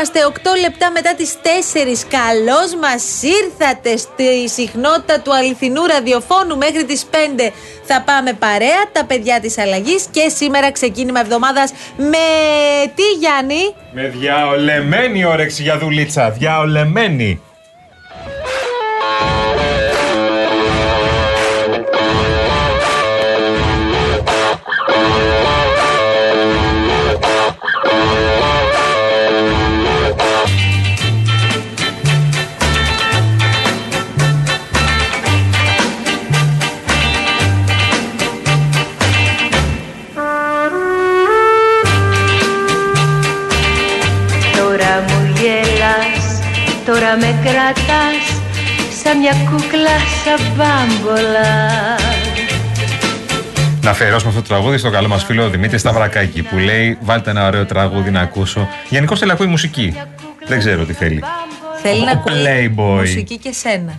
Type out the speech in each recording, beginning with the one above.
είμαστε 8 λεπτά μετά τις 4. Καλώς μας ήρθατε στη συχνότητα του αληθινού ραδιοφώνου. Μέχρι τις 5 θα πάμε παρέα, τα παιδιά της αλλαγής. Και σήμερα ξεκίνημα εβδομάδας με τι Γιάννη; Με διαολεμένη όρεξη για δουλίτσα. Διαολεμένη. Κρατάς Σαν μια κούκλα σαν μπάμπολα Να αφιερώσουμε αυτό το τραγούδι στο καλό μας φίλο Δημήτρη Σταυρακάκη που λέει: Βάλτε ένα ωραίο τραγούδι να ακούσω. Γενικώς θέλει να ακούει μουσική. Δεν ξέρω τι θέλει. Θέλει να Ο ακούει Playboy. μουσική και σένα.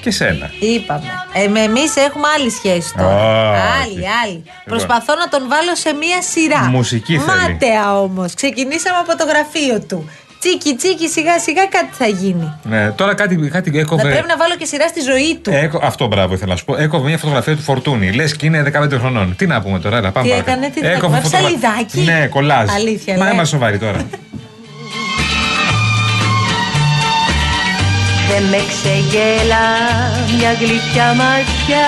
Και σένα. Είπαμε. Ε, με εμείς έχουμε άλλη σχέση τώρα. Α, άλλη, όχι. άλλη. Προσπαθώ να τον βάλω σε μία σειρά. Μουσική θέλει. Μάταια όμως. Ξεκινήσαμε από το γραφείο του. Τσίκι, τσίκι, σιγά σιγά κάτι θα γίνει. Ναι, τώρα κάτι, κάτι Θα έκοβε. πρέπει να βάλω και σειρά στη ζωή του. Έκο- αυτό μπράβο ήθελα να σου πω. Έκοβε μια φωτογραφία του Φορτούνη. Λες και είναι 15 χρονών. Τι να πούμε τώρα, έλα, πάμε Τι παρακάτω. έκανε, τι Έκοβε έκανε, φωτογρα- ψαλιδάκι; Ναι, κολλάζ. Αλήθεια, Μα λέει. είμαστε σοβαροί τώρα. Δεν με ξεγέλα μια γλυκιά ματιά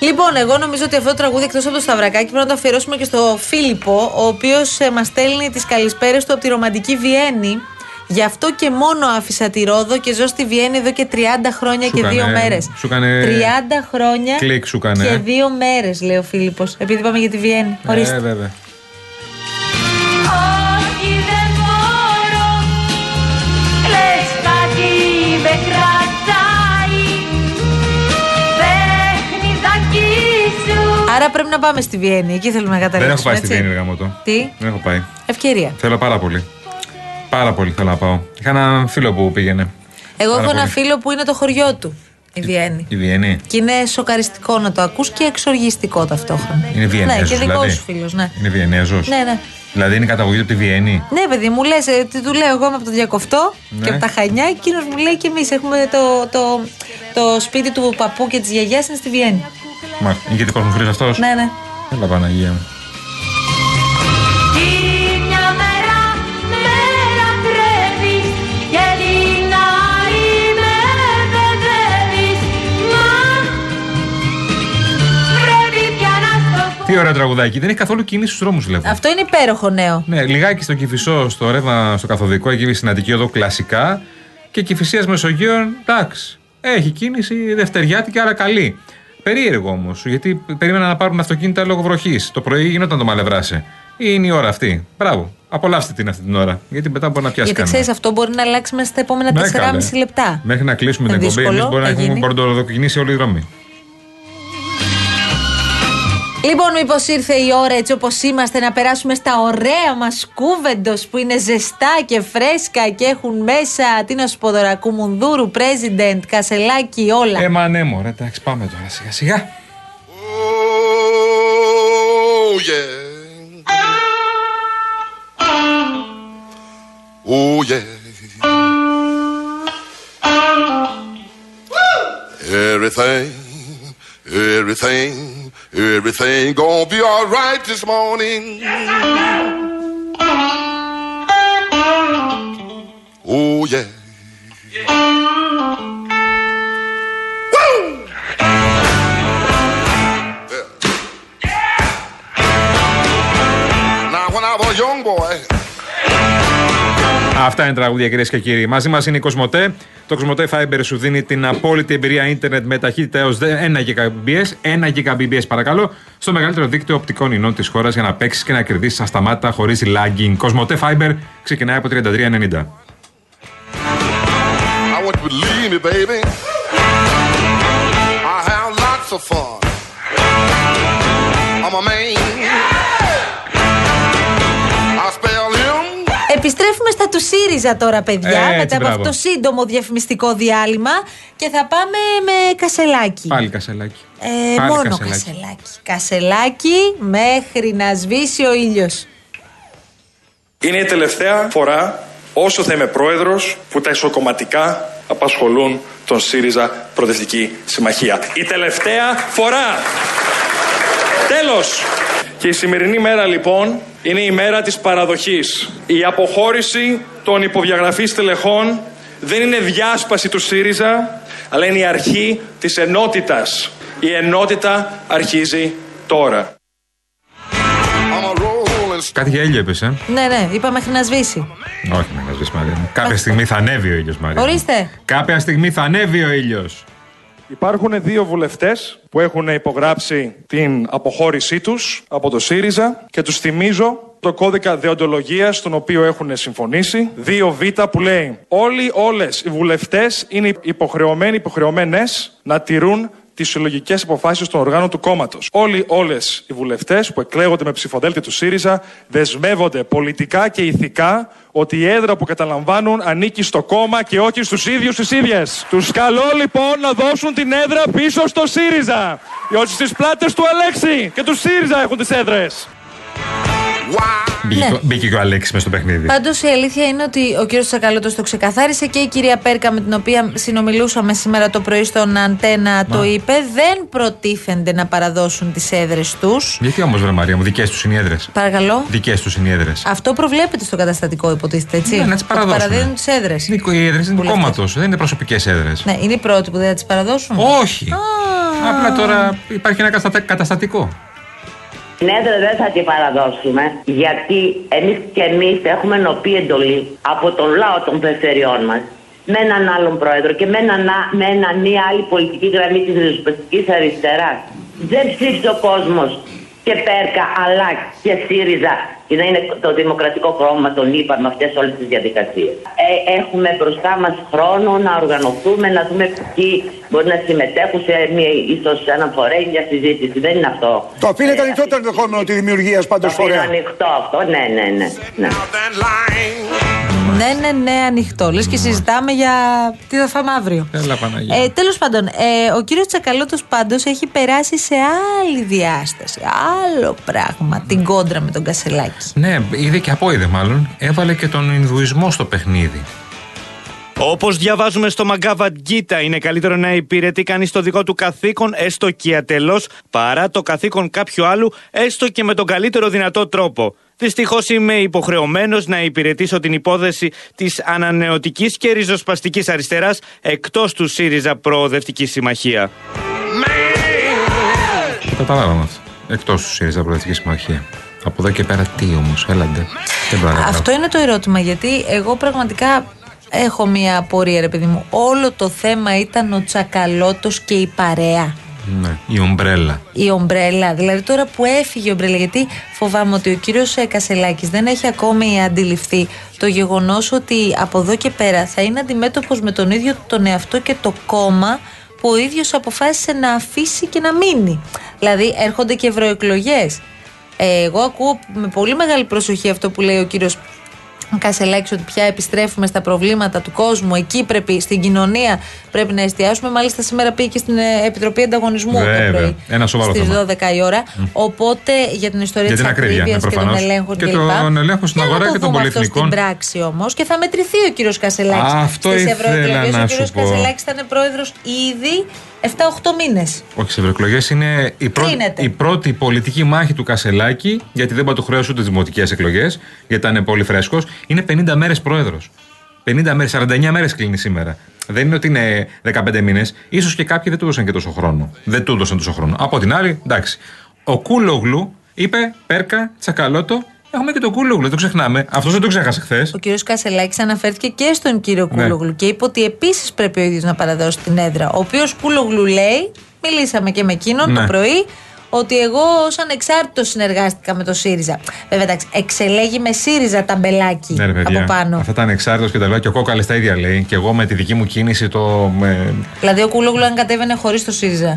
Λοιπόν, εγώ νομίζω ότι αυτό το τραγούδι εκτός από το Σταυρακάκι πρέπει να το αφιερώσουμε και στο Φίλιππο, ο οποίος ε, μας στέλνει τις καλησπέρες του από τη ρομαντική Βιέννη. Γι' αυτό και μόνο άφησα τη Ρόδο και ζω στη Βιέννη εδώ και 30 χρόνια Σου και κάνε- δύο μέρες. σου κάνε- 30 χρόνια Κλικ σου κάνε, και ε. δύο μέρες, λέει ο Φίλιππος. Επειδή πάμε για τη Βιέννη. Ορίστε. Ε, βέβαια. Άρα πρέπει να πάμε στη Βιέννη. Εκεί θέλουμε να Δεν καταλήξουμε. έχω πάει στη έτσι. Βιέννη, γάμο το. Τι, Δεν έχω πάει. ευκαιρία. Θέλω πάρα πολύ. Πάρα πολύ θέλω να πάω. Είχα έναν φίλο που πήγαινε. Εγώ Πάρα έχω ένα πολύ. φίλο που είναι το χωριό του, η Βιέννη. Η Βιέννη. Και είναι σοκαριστικό να το ακούς και εξοργιστικό ταυτόχρονα. Είναι Βιενέζος, Ναι, και δικός δηλαδή. σου φίλος, ναι. Είναι Βιενέζος. Ναι, ναι. Δηλαδή είναι καταγωγή από τη Βιέννη. Ναι, παιδί μου, λες, τι του λέω εγώ είμαι από το Διακοφτό Ναι. και από τα Χανιά. Εκείνος μου λέει και εμείς έχουμε το, το, το σπίτι του παππού και της γιαγιάς είναι στη Βιέννη. Μα, είναι και δικό μου χρήσο αυτός. Ναι, ναι. Έλα Παναγία μου. Τι μια μέρα με λατρεύεις Και την άλλη με παιδεύεις Μα πρέπει πια να στο πω Τι ωραίο τραγουδάκι. Δεν έχει καθόλου κίνηση στους δρόμους, βλέπω. Αυτό είναι υπέροχο νέο. Ναι, λιγάκι στο Κυφισό, στο ρεύμα, στο καθοδικό, εκεί στην Αττική Οδό κλασικά. Και Κυφυσίας Μεσογείων, εντάξει. Έχει κίνηση δευτεριάτικη, άρα καλή. Περίεργο όμως, γιατί περίμενα να πάρουν αυτοκίνητα λόγω βροχής. Το πρωί γινόταν το μαλευράσε. Είναι η ώρα αυτή. Μπράβο. Απολαύστε την αυτή την ώρα. Γιατί μετά μπορεί να πιάσει Γιατί κανένα. ξέρεις, αυτό μπορεί να αλλάξει μέσα στα επόμενα Ναι, 4,5 καλέ. λεπτά. Μέχρι να κλείσουμε την Είναι εκπομπή, εμείς δύσκολο, μπορεί να θα έχουμε γίνει. πορτοδοκινήσει όλοι οι δρόμοι. Λοιπόν, μήπως ήρθε η ώρα έτσι όπως είμαστε να περάσουμε στα ωραία μας κούβεντος που είναι ζεστά και φρέσκα και έχουν μέσα την Οσποδωρακού Μουνδούρου, President, Κασελάκι, όλα. Ε, Έμα ναι, μωρέ, εντάξει, πάμε τώρα σιγά σιγά. Oh, oh, everything gonna be all right this morning. Oh yeah. Woo! Now when I was a young boy, Αυτά είναι τραγούδια κυρίες και κύριοι. Μαζί μας είναι η Κοσμοτέ. Το Κοσμοτέ Fiber σου δίνει την απόλυτη εμπειρία ίντερνετ με ταχύτητα έως 1 Gbps. 1 Gbps παρακαλώ. Στο μεγαλύτερο δίκτυο οπτικών ινών της χώρας για να παίξεις και να κερδίσεις ασταμάτητα χωρίς lagging. Κοσμοτέ Fiber ξεκινάει από 33,90. I want you to believe me, baby. I have lots of fun. I'm a man. Επιστρέφουμε στα του ΣΥΡΙΖΑ τώρα, παιδιά, Ε, έτσι, μετά από μπράβο. αυτό το σύντομο διαφημιστικό διάλειμμα και θα πάμε με κασελάκι. Πάλι κασελάκι. Ε, Πάλι μόνο κασελάκι. κασελάκι. Κασελάκι μέχρι να σβήσει ο ήλιος. Είναι η τελευταία φορά όσο θα είμαι πρόεδρος που τα ισοκομματικά απασχολούν τον ΣΥΡΙΖΑ Προοδευτική Συμμαχία. Η τελευταία φορά. Τέλος. Και η σημερινή μέρα λοιπόν είναι η μέρα της παραδοχής. Η αποχώρηση των υποδιαγραφής τελεχών δεν είναι διάσπαση του ΣΥΡΙΖΑ, αλλά είναι η αρχή της ενότητας. Η ενότητα αρχίζει τώρα. I'm a rolling stone. Κάτι για ήλιο έπεσε. ε; Ναι, ναι, είπα μέχρι να σβήσει. Όχι, μην μας πεις, Μαρία. μου. Κάποια στιγμή θα ανέβει ο ήλιος, Μαρία. μου. Ορίστε. Κάποια στιγμή θα ανέβει ο ήλιος. Υπάρχουν δύο βουλευτές που έχουν υπογράψει την αποχώρησή τους από το ΣΥΡΙΖΑ και τους θυμίζω το κώδικα δεοντολογίας τον οποίο έχουν συμφωνήσει. 2β που λέει όλοι όλες οι βουλευτές είναι υποχρεωμένοι, υποχρεωμένες να τηρούν τις συλλογικές αποφάσεις των οργάνων του κόμματος. Όλοι, όλες οι βουλευτές που εκλέγονται με ψηφοδέλτια του ΣΥΡΙΖΑ δεσμεύονται πολιτικά και ηθικά ότι η έδρα που καταλαμβάνουν ανήκει στο κόμμα και όχι στους ίδιους τις ίδιες. Τους καλώ λοιπόν να δώσουν την έδρα πίσω στο ΣΥΡΙΖΑ. Διότι στις πλάτες του Αλέξη και του ΣΥΡΙΖΑ έχουν τις έδρες. Μπήκε, Ναι. και ο- μπήκε και ο Αλέξης μες στο παιχνίδι. Πάντως η αλήθεια είναι ότι ο κύριος Τσακαλώτος το ξεκαθάρισε και η κυρία Πέρκα με την οποία συνομιλούσαμε σήμερα το πρωί στον Αντένα το είπε. Δεν προτίθενται να παραδώσουν τις έδρες τους. Γιατί όμως, βρε Μαρία μου, δικές τους είναι οι έδρες; Παρακαλώ. Δικές τους είναι οι έδρες. Αυτό προβλέπεται στο καταστατικό, υποτίθεται έτσι. Ναι, να τις Ότι παραδώσουν. παραδίδουν τις έδρες. Οι έδρες είναι του κόμματο, δεν είναι προσωπικές έδρες. Ναι, είναι οι πρώτοι που δεν θα τις παραδώσουν. Όχι. Απλά τώρα υπάρχει ένα καταστα- καταστατικό. Την έδρα δεν θα την παραδώσουμε, γιατί εμείς και εμείς έχουμε νοπή εντολή από τον λαό των περιφερειών μας με έναν άλλον πρόεδρο και με, έναν, α- με ένα μία άλλη πολιτική γραμμή της ριζοσπαστική αριστεράς. Δεν ψήφισε ο κόσμος και Πέρκα αλλά και ΣΥΡΙΖΑ για να είναι το δημοκρατικό κόμμα τον είπα με αυτές όλες τις διαδικασίες. Ε, έχουμε μπροστά μας χρόνο να οργανωθούμε, να δούμε ποιοι μπορεί να συμμετέχουν σε μία, ίσως ένα φορέ μια συζήτηση. Δεν είναι αυτό. Το αφήνετε ανοιχτό το ενδεχόμενο τη δημιουργίας πάντως Το αφήνω φορέα. ανοιχτό αυτό, ναι, ναι, ναι. ναι. Out that line. Ναι, ναι, ναι, ανοιχτό. Λες και συζητάμε για τι θα φάμε αύριο. Έλα, Παναγία. Ε, Τέλος πάντων, ε, ο κύριος Τσακαλώτος πάντως έχει περάσει σε άλλη διάσταση. Άλλο πράγμα. Την κόντρα με τον Κασελάκη. Ναι, είδε και απόειδε μάλλον. Έβαλε και τον Ινδουισμό στο παιχνίδι. Όπως διαβάζουμε στο Μαγκάβαντ Γκίτα, είναι καλύτερο να υπηρετεί κανείς το δικό του καθήκον, έστω και ατελώς, παρά το καθήκον κάποιου άλλου, έστω και με τον καλύτερο δυνατό τρόπο. Δυστυχώς είμαι υποχρεωμένος να υπηρετήσω την υπόθεση της ανανεωτικής και ριζοσπαστικής αριστεράς εκτός του ΣΥΡΙΖΑ Προοδευτική Συμμαχία. Καταλάβαμε αυτό. Εκτός του ΣΥΡΙΖΑ Προοδευτική Συμμαχία. Από εδώ και πέρα τι όμως, έλαντε. Δεν μπορώ να καταλάβω. Αυτό είναι το ερώτημα, γιατί εγώ πραγματικά έχω μία απορία, ρε παιδί μου. Όλο το θέμα ήταν ο Τσακαλώτος και η παρέα. Ναι, η ομπρέλα. η ομπρέλα. Δηλαδή τώρα που έφυγε η ομπρέλα, γιατί φοβάμαι ότι ο κύριος Κασελάκης δεν έχει ακόμη αντιληφθεί το γεγονός ότι από εδώ και πέρα θα είναι αντιμέτωπος με τον ίδιο τον εαυτό και το κόμμα που ο ίδιος αποφάσισε να αφήσει και να μείνει. Δηλαδή έρχονται και ευρωεκλογές. Ε, εγώ ακούω με πολύ μεγάλη προσοχή αυτό που λέει ο κύριο Κασελάκη ότι πια επιστρέφουμε στα προβλήματα του κόσμου. Εκεί πρέπει, στην κοινωνία πρέπει να εστιάσουμε. Μάλιστα, σήμερα πήγε και στην ε, Επιτροπή Ανταγωνισμού Βέβαια. το πρωί. Ένα σοβαρό Στις θέμα. 12 η ώρα. Οπότε για την ιστορία Για της την ακρίβεια, ακρίβειας ναι, και των προφανώς. ελέγχων Και κλπ. τον ελέγχο στην Για να αγορά το και των δούμε αυτό πολυεθνικών. Στην πράξη όμως και θα μετρηθεί ο κύριος Κασελάκης. Αυτό Στις ήθελα ευρωεκλογές να Ο σου κύριο πω. Κασελάκης ήταν πρόεδρος ήδη 7-8 μήνες. Όχι, σε ευρωεκλογές είναι η, πρω... Κρίνεται. η πρώτη πολιτική μάχη του Κασελάκη, γιατί δεν του χρέος ούτε τις δημοτικές εκλογές, γιατί ήταν πολύ φρέσκος. Είναι 50 μέρες πρόεδρος. 50 μέρες, 49 μέρες κλείνει σήμερα. Δεν είναι ότι είναι 15 μήνες. σω και κάποιοι δεν του έδωσαν και τόσο χρόνο. Δεν του έδωσαν τόσο χρόνο. Από την άλλη, εντάξει. Ο Κούλογλου είπε Πέρκα, τσακαλώτο. Έχουμε και τον Κούλογλου, δεν το ξεχνάμε. Αυτός δεν το ξέχασε χθες. Ο κύριος Κασελάκης αναφέρθηκε και στον κύριο Ναι. Κούλογλου και είπε ότι επίσης πρέπει ο ίδιος να παραδώσει την έδρα. Ο οποίος Κούλογλου λέει, μιλήσαμε και με εκείνον Ναι. το πρωί, ότι εγώ ως ανεξάρτητος συνεργάστηκα με το ΣΥΡΙΖΑ. Βέβαια, εντάξει, εξελέγη με ΣΥΡΙΖΑ ταμπελάκι Ναι, ρε παιδιά. από πάνω. Αυτά τα ανεξάρτητος και τα λοιπά. Και ο Κόκαλης τα ίδια λέει. Και εγώ με τη δική μου κίνηση το. με- Δηλαδή, ο Κούλογλου αν κατέβαινε χωρίς το ΣΥΡΙΖΑ.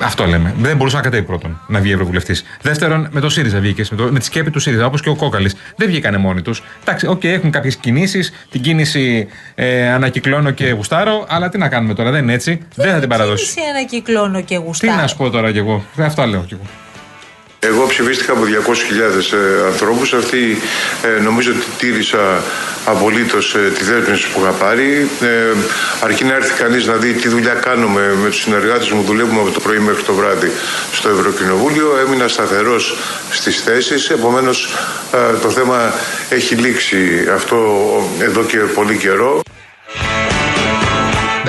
Αυτό λέμε. Δεν μπορούσε να κατέβει πρώτον να βγει ευρωβουλευτής. Δεύτερον, με το ΣΥΡΙΖΑ βγήκε, με, το, με τη σκέπη του ΣΥΡΙΖΑ, όπως και ο Κόκαλης. Δεν βγήκανε μόνοι τους. Εντάξει, οκ, έχουν κάποιες κινήσεις. Την κίνηση ε, ανακυκλώνω και γουστάρω, αλλά τι να κάνουμε τώρα, δεν είναι έτσι. δεν θα την παραδώσει. Τι ανακυκλώνω και Τι γουστάρω; να σου πω τώρα κι εγώ. Ε, Αυτά λέω κι εγώ. Εγώ ψηφίστηκα από 200.000 ε, ανθρώπους. Αυτή ε, νομίζω ότι τήρησα απολύτως ε, τη δέσμευση που είχα πάρει. Ε, αρκεί να έρθει κανείς να δει τι δουλειά κάνουμε με τους συνεργάτες μου. Δουλεύουμε από το πρωί μέχρι το βράδυ στο Ευρωκοινοβούλιο. Έμεινα σταθερός στις θέσεις. Επομένως ε, το θέμα έχει λήξει αυτό εδώ και πολύ καιρό.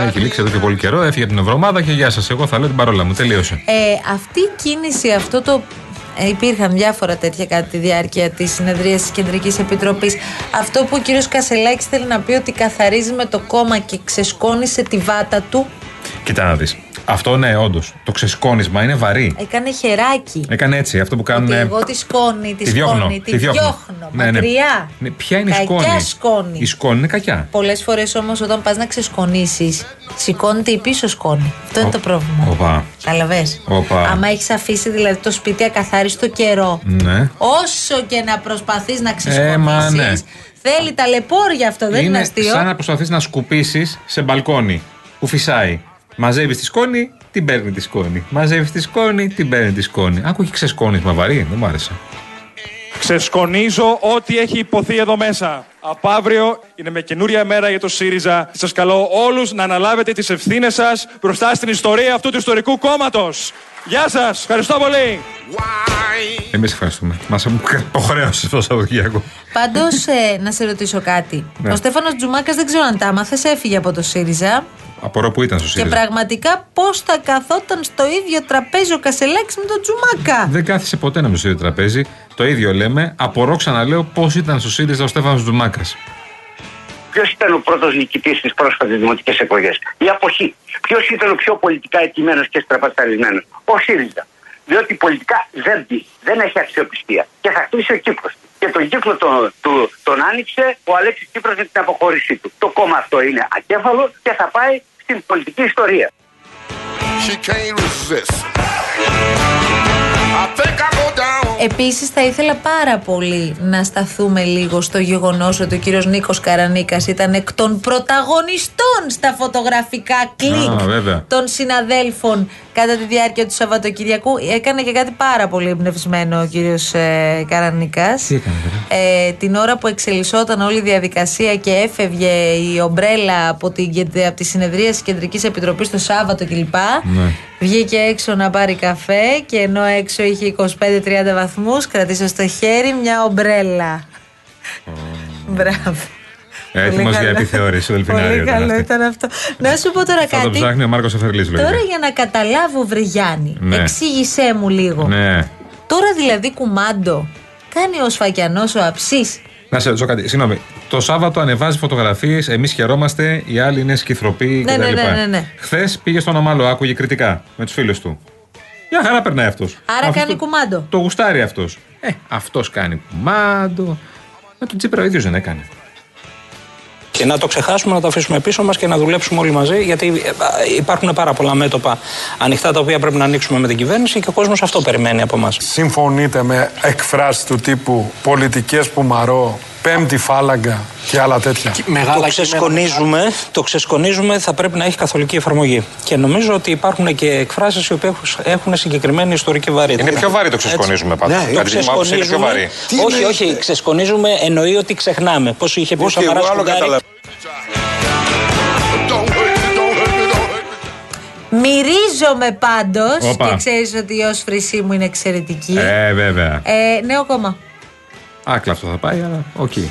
Έχει λήξει εδώ και πολύ καιρό, έφυγε από την Ευρωομάδα και γεια σας. Εγώ θα λέω την παρόλα μου. Τελείωσε. Ε, αυτή η κίνηση, αυτό το. Ε, υπήρχαν διάφορα τέτοια κατά τη διάρκεια της συνεδρίας της Κεντρικής Επιτροπής. Αυτό που ο κύριος Κασελάκης θέλει να πει ότι καθαρίζει με το κόμμα και ξεσκόνησε τη βάτα του, Κοίτα να δεις. Αυτό ναι, όντως. Το ξεσκόνισμα είναι βαρύ. έκανε χεράκι. Έκανε έτσι, αυτό που κάνουν. Ότι εγώ τη σκόνη, τη, τη διώχνω. σκόνη, τη διώχνω. Ναι, ναι. Μακριά. Ναι, ποια είναι η Κακιά σκόνη; σκόνη. Η σκόνη είναι κακιά. Πολλές φορές όμως όταν πας να ξεσκονίσεις, σηκώνεται η πίσω σκόνη. Αυτό είναι Ο- το πρόβλημα. Οπα. Καλαβέ. Οπα. Άμα έχεις αφήσει δηλαδή το σπίτι ακαθάριστο καιρό, Ναι. όσο και να προσπαθείς να Ε, ξεσκονίσεις, μα ναι. θέλει ταλαιπώρια αυτό, δεν είναι, είναι αστείο; σαν να προσπαθείς να σκουπίσεις σε μπαλκόνι που φυσάει. Μαζεύεις τη σκόνη, την παίρνει τη σκόνη. Μαζεύεις τη σκόνη, την παίρνει τη σκόνη. Άκου έχει ξεσκόνισμα βαρύ, δεν μου άρεσε. Ξεσκονίζω ό,τι έχει υποθεί εδώ μέσα. Από αύριο είναι με καινούρια μέρα για το ΣΥΡΙΖΑ. Σας καλώ όλους να αναλάβετε τις ευθύνες σας μπροστά στην ιστορία αυτού του ιστορικού κόμματος. Γεια σας. Ευχαριστώ πολύ. Εμείς ευχαριστούμε. Μας υποχρέωσε το Σαββατοκύριακο. Πάντως, ε, να σε ρωτήσω κάτι. Ναι. Ο Στέφανος Τζουμάκας δεν ξέρω αν τα άμαθες, έφυγε από το ΣΥΡΙΖΑ. Απορώ που ήταν στο Και ΣΥΡΙΖΑ. πραγματικά πώς θα καθόταν στο ίδιο τραπέζι ο Κασελάκης με τον Τζουμάκα; Δεν κάθισε ποτέ να με στο ίδιο τραπέζι. Το ίδιο λέμε. Απορώ ξαναλέω πώς ήταν στο ΣΥΡΙΖΑ ο Στέφανος Τζουμάκας. Ποιος ήταν ο πρώτος νικητής στις πρόσφατες δημοτικές εκλογές, Η αποχή. Ποιος ήταν ο πιο πολιτικά ετοιμένο και στραπασταρισμένο, Ο ΣΥΡΙΖΑ. Διότι πολιτικά δεν μπει, δεν έχει αξιοπιστία. Και θα χτίσει ο Κύπρος. Και τον κύκλο τον, του, τον άνοιξε ο Αλέξης Τσίπρας με την αποχώρησή του. Το κόμμα αυτό είναι ακέφαλο και θα πάει στην πολιτική ιστορία. She can't resist. I think I go down. Επίσης, θα ήθελα πάρα πολύ να σταθούμε λίγο στο γεγονός ότι ο κύριος Νίκος Καρανίκας ήταν εκ των πρωταγωνιστών στα φωτογραφικά κλικ Α, βέβαια. των συναδέλφων κατά τη διάρκεια του Σαββατοκυριακού. Έκανε και κάτι πάρα πολύ εμπνευσμένο ο κύριος ε, Καρανίκας. Τι έκανε, Ε, την ώρα που εξελισσόταν όλη η διαδικασία και έφευγε η ομπρέλα από, την, κεντ- από τη συνεδρία της Κεντρικής Επιτροπής το Σάββατο κλπ. Ναι. Βγήκε έξω να πάρει καφέ και ενώ έξω είχε 25-30 βαθμούς κρατήσε στο χέρι μια ομπρέλα. Μπράβο. Έτοιμο Πολύ για καλό. επιθεώρηση. Πολύ Δελφινάριο καλό ήταν. ήταν αυτό. Να σου πω τώρα Θα το κάτι. ψάχνει ο Μάρκος Εφερλή, Τώρα για να καταλάβω, βρε Γιάννη, Ναι. εξήγησέ μου λίγο. Ναι. Τώρα δηλαδή κουμάντο κάνει ο Σφακιανός ο Αψής; Να σε ρωτήσω κάτι. Συγγνώμη. Το Σάββατο ανεβάζει φωτογραφίες, εμείς χαιρόμαστε, οι άλλοι είναι σκυθροποί Ναι, κτλ. ναι, ναι, ναι, ναι. Χθες πήγε στον Αμάλο, άκουγε κριτικά με τους φίλους του. Μια χαρά περνάει αυτός. Άρα κάνει κουμάντο. Το γουστάρει αυτός. Ε, αυτός κάνει κουμάντο. Με τον Τσίπρα ο ίδιος δεν έκανε. Και να το ξεχάσουμε, να το αφήσουμε πίσω μας και να δουλέψουμε όλοι μαζί, γιατί ε, υπάρχουν πάρα πολλά μέτωπα ανοιχτά τα οποία πρέπει να ανοίξουμε με την κυβέρνηση και ο κόσμος αυτό περιμένει από εμά. Συμφωνείτε με εκφράσεις του τύπου πολιτικές που μαρώ πέμπτη φάλαγγα και άλλα τέτοια. το ξεσκονίζουμε, το ξεσκονίζουμε θα πρέπει να έχει καθολική εφαρμογή. Και νομίζω ότι υπάρχουν και εκφράσεις οι οποίες έχουν συγκεκριμένη ιστορική βαρύτητα. Είναι πιο βαρύ το ξεσκονίζουμε πάντως. Ναι, το είναι πιο βαρύ. όχι, όχι, ξεσκονίζουμε εννοεί ότι ξεχνάμε. Πώς είχε πει ο Σαμαράς Μυρίζομαι πάντως και ξέρεις ότι η όσφρησή μου είναι εξαιρετική. Ε, βέβαια. Ε, νέο κόμμα. Άκλαυτο θα πάει, αλλά OK. Okay.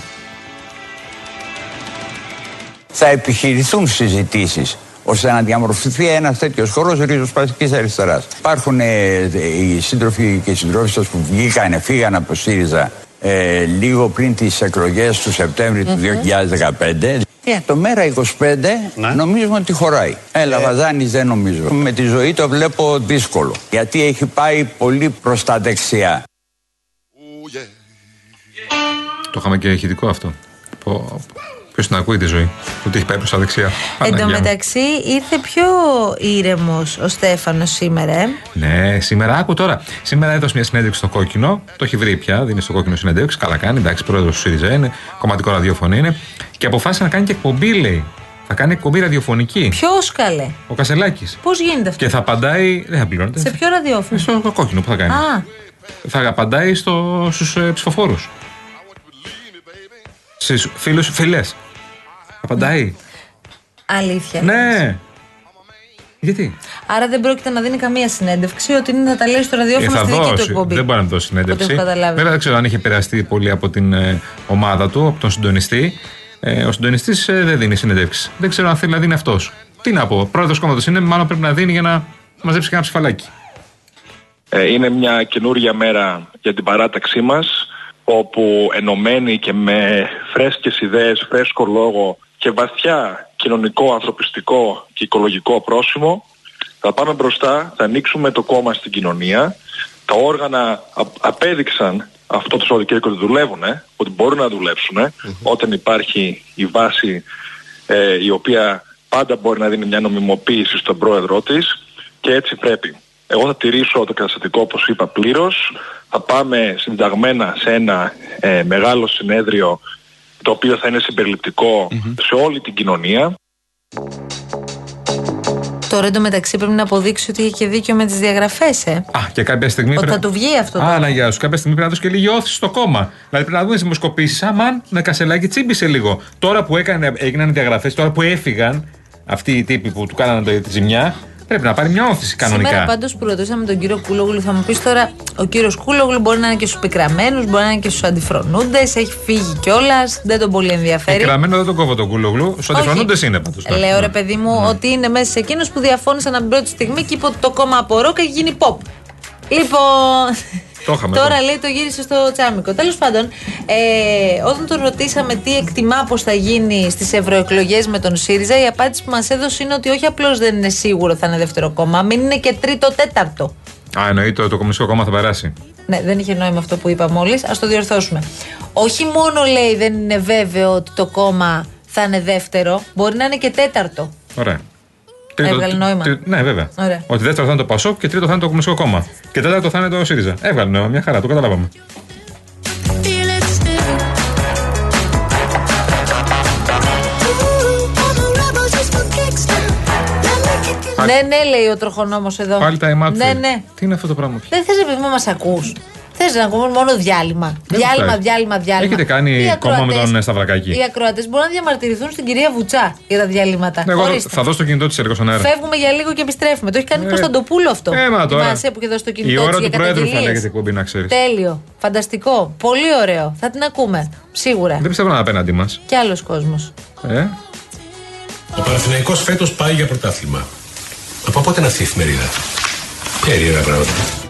Θα επιχειρηθούν συζητήσεις ώστε να διαμορφωθεί ένας τέτοιος χώρος ριζοσπαστικής αριστεράς. Υπάρχουν ε, οι σύντροφοι και οι συντρόφοι που βγήκαν, φύγαν από ΣΥΡΙΖΑ ε, λίγο πριν τις εκλογές του Σεπτέμβρη του 2015. Yeah. Το μέρα 25 ναι. νομίζουμε ότι χωράει. Έλα, ε. Βαζάνης δεν νομίζω. Με τη ζωή το βλέπω δύσκολο. Γιατί έχει πάει πολύ προς τα δεξιά. Το είχαμε και ηχητικό αυτό. Ποιος την ακούει τη ζωή, ότι έχει πάει προς τα δεξιά. Εν τω μεταξύ ήρθε πιο ήρεμος ο Στέφανος σήμερα. Ε; Ναι, σήμερα άκου τώρα. Σήμερα έδωσε μια συνέντευξη στο κόκκινο. Το έχει βρει πια, δίνει στο κόκκινο συνέντευξη. Καλά κάνει, εντάξει, πρόεδρος του ΣΥΡΙΖΑ είναι, κομματικό ραδιόφωνο είναι. Και αποφάσισε να κάνει και εκπομπή, λέει. Θα κάνει εκπομπή ραδιοφωνική. Ποιος καλέ; Ο Κασελάκης. Πώς γίνεται αυτό; Και θα απαντάει. Δεν θα πληρώνεται. Σε ποιο ραδιόφωνο; Στο κόκκινο που θα κάνει. Α. Θα απαντάει στους ε, ψηφοφόρους. Στι φίλους, φιλέ. Απαντάει. Αλήθεια. Ναι. Γιατί; Άρα δεν πρόκειται να δίνει καμία συνέντευξη, ότι είναι να τα λέει στο ραδιόφωνο ε, στη δική του εκπομπή. Δεν μπορεί να δώσει συνέντευξη. Βέβαια δεν ξέρω αν είχε επηρεαστεί πολύ από την ε, ομάδα του, από τον συντονιστή. Ε, ο συντονιστής ε, δεν δίνει συνέντευξη. Δεν ξέρω αν θέλει να δίνει αυτός. Τι να πω. Πρόεδρος κόμματος είναι, μάλλον πρέπει να δίνει για να μαζέψει και ένα ψηφαλάκι. Ε, είναι μια καινούργια μέρα για την παράταξή μας όπου ενωμένοι και με φρέσκες ιδέες, φρέσκο λόγο και βαθιά κοινωνικό, ανθρωπιστικό και οικολογικό πρόσημο θα πάμε μπροστά, θα ανοίξουμε το κόμμα στην κοινωνία. Τα όργανα απέδειξαν αυτό το Σαββατοκύριακο ότι δουλεύουν, ότι μπορούν να δουλέψουν όταν υπάρχει η βάση ε, η οποία πάντα μπορεί να δίνει μια νομιμοποίηση στον πρόεδρό της και έτσι πρέπει. Εγώ θα τηρήσω το καταστατικό όπως είπα πλήρως. Θα πάμε συνταγμένα σε ένα ε, μεγάλο συνέδριο το οποίο θα είναι σε όλη την κοινωνία. Τώρα εντωμεταξύ πρέπει να αποδείξει ότι είχε δίκιο με τις διαγραφές, ε. Α, και κάποια στιγμή. Ότι θα του βγει αυτό. Α, να γεια σου. Κάποια στιγμή πρέπει να δώσει και λίγη όθηση στο κόμμα. Δηλαδή πρέπει να δούμε τι δημοσκοπήσεις. Αμάν, να κασελάκι τσίμπησε λίγο. Τώρα που έκανε, έγιναν διαγραφές, τώρα που έφυγαν αυτοί οι τύποι που του κάνανε τη ζημιά, Πρέπει να πάρει μια όθηση κανονικά. Σήμερα πάντως που ρωτήσαμε τον κύριο Κούλογλου, θα μου πεις τώρα, ο κύριος Κούλογλου μπορεί να είναι και στους πικραμένους, μπορεί να είναι και στους αντιφρονούντες, έχει φύγει κιόλας, δεν τον πολύ ενδιαφέρει. Πικραμένο δεν τον κόβω τον Κούλογλου, στους αντιφρονούντες είναι πάντως. Λέω ρε παιδί μου ναι. ότι είναι μέσα σε εκείνους που διαφώνησαν από την πρώτη στιγμή και είπε ότι το κόμμα απορώ και έχει γίνει pop. Λοιπόν. Τώρα λέει το γύρισε στο τσάμικο. Τέλος πάντων, ε, όταν τον ρωτήσαμε τι εκτιμά πώ θα γίνει στις ευρωεκλογές με τον ΣΥΡΙΖΑ, η απάντηση που μας έδωσε είναι ότι όχι απλώς δεν είναι σίγουρο θα είναι δεύτερο κόμμα, μην είναι και τρίτο τέταρτο. Α, εννοείται ότι το Κομμουνιστικό Κόμμα θα περάσει. Ναι, δεν είχε νόημα αυτό που είπα μόλις. Α το διορθώσουμε. Όχι μόνο λέει δεν είναι βέβαιο ότι το κόμμα θα είναι δεύτερο, μπορεί να είναι και τέταρτο. Ωραία. Τρίτο, Έβγαλε νόημα. ναι, βέβαια. Ωραία. Ότι δεύτερο θα είναι το Πασόκ και τρίτο θα είναι το Κομμουνιστικό Κόμμα. Και τέταρτο θα είναι το ΣΥΡΙΖΑ. Έβγαλε νόημα, μια χαρά, το καταλάβαμε. Ναι, ναι, λέει ο τροχονόμος εδώ. Πάλι τα εμάτια. Ναι, ναι. Τι είναι αυτό το πράγμα; Δεν θες να μας ακούς. Θες να ακούμε μόνο διάλειμμα. διάλειμμα, διάλειμμα, διάλειμμα. Έχετε κάνει κόμμα με τον Σταυρακάκη. Οι ακροατές μπορούν να διαμαρτυρηθούν στην κυρία Βουτσά για τα διαλύματα. Ναι, εγώ θα δώσω το κινητό της έργο στον αέρα. Φεύγουμε για λίγο και επιστρέφουμε. Το έχει κάνει ε, Κωνσταντοπούλο αυτό. Ε, μα τώρα. Μάσαι που έχει το κινητό Η ώρα του Πρόεδρου θα λέγεται εκπομπή, να ξέρεις. Τέλειο. Φανταστικό. Πολύ ωραίο. Θα την ακούμε. Σίγουρα. Δεν πιστεύω να απέναντί μας. Κι άλλος κόσμος. Ε; Ο Παναθηναϊκός φέτος πάει για πρωτάθλημα. Από πότε είναι αυτή η εφημερίδα. Περίεργα πράγματα.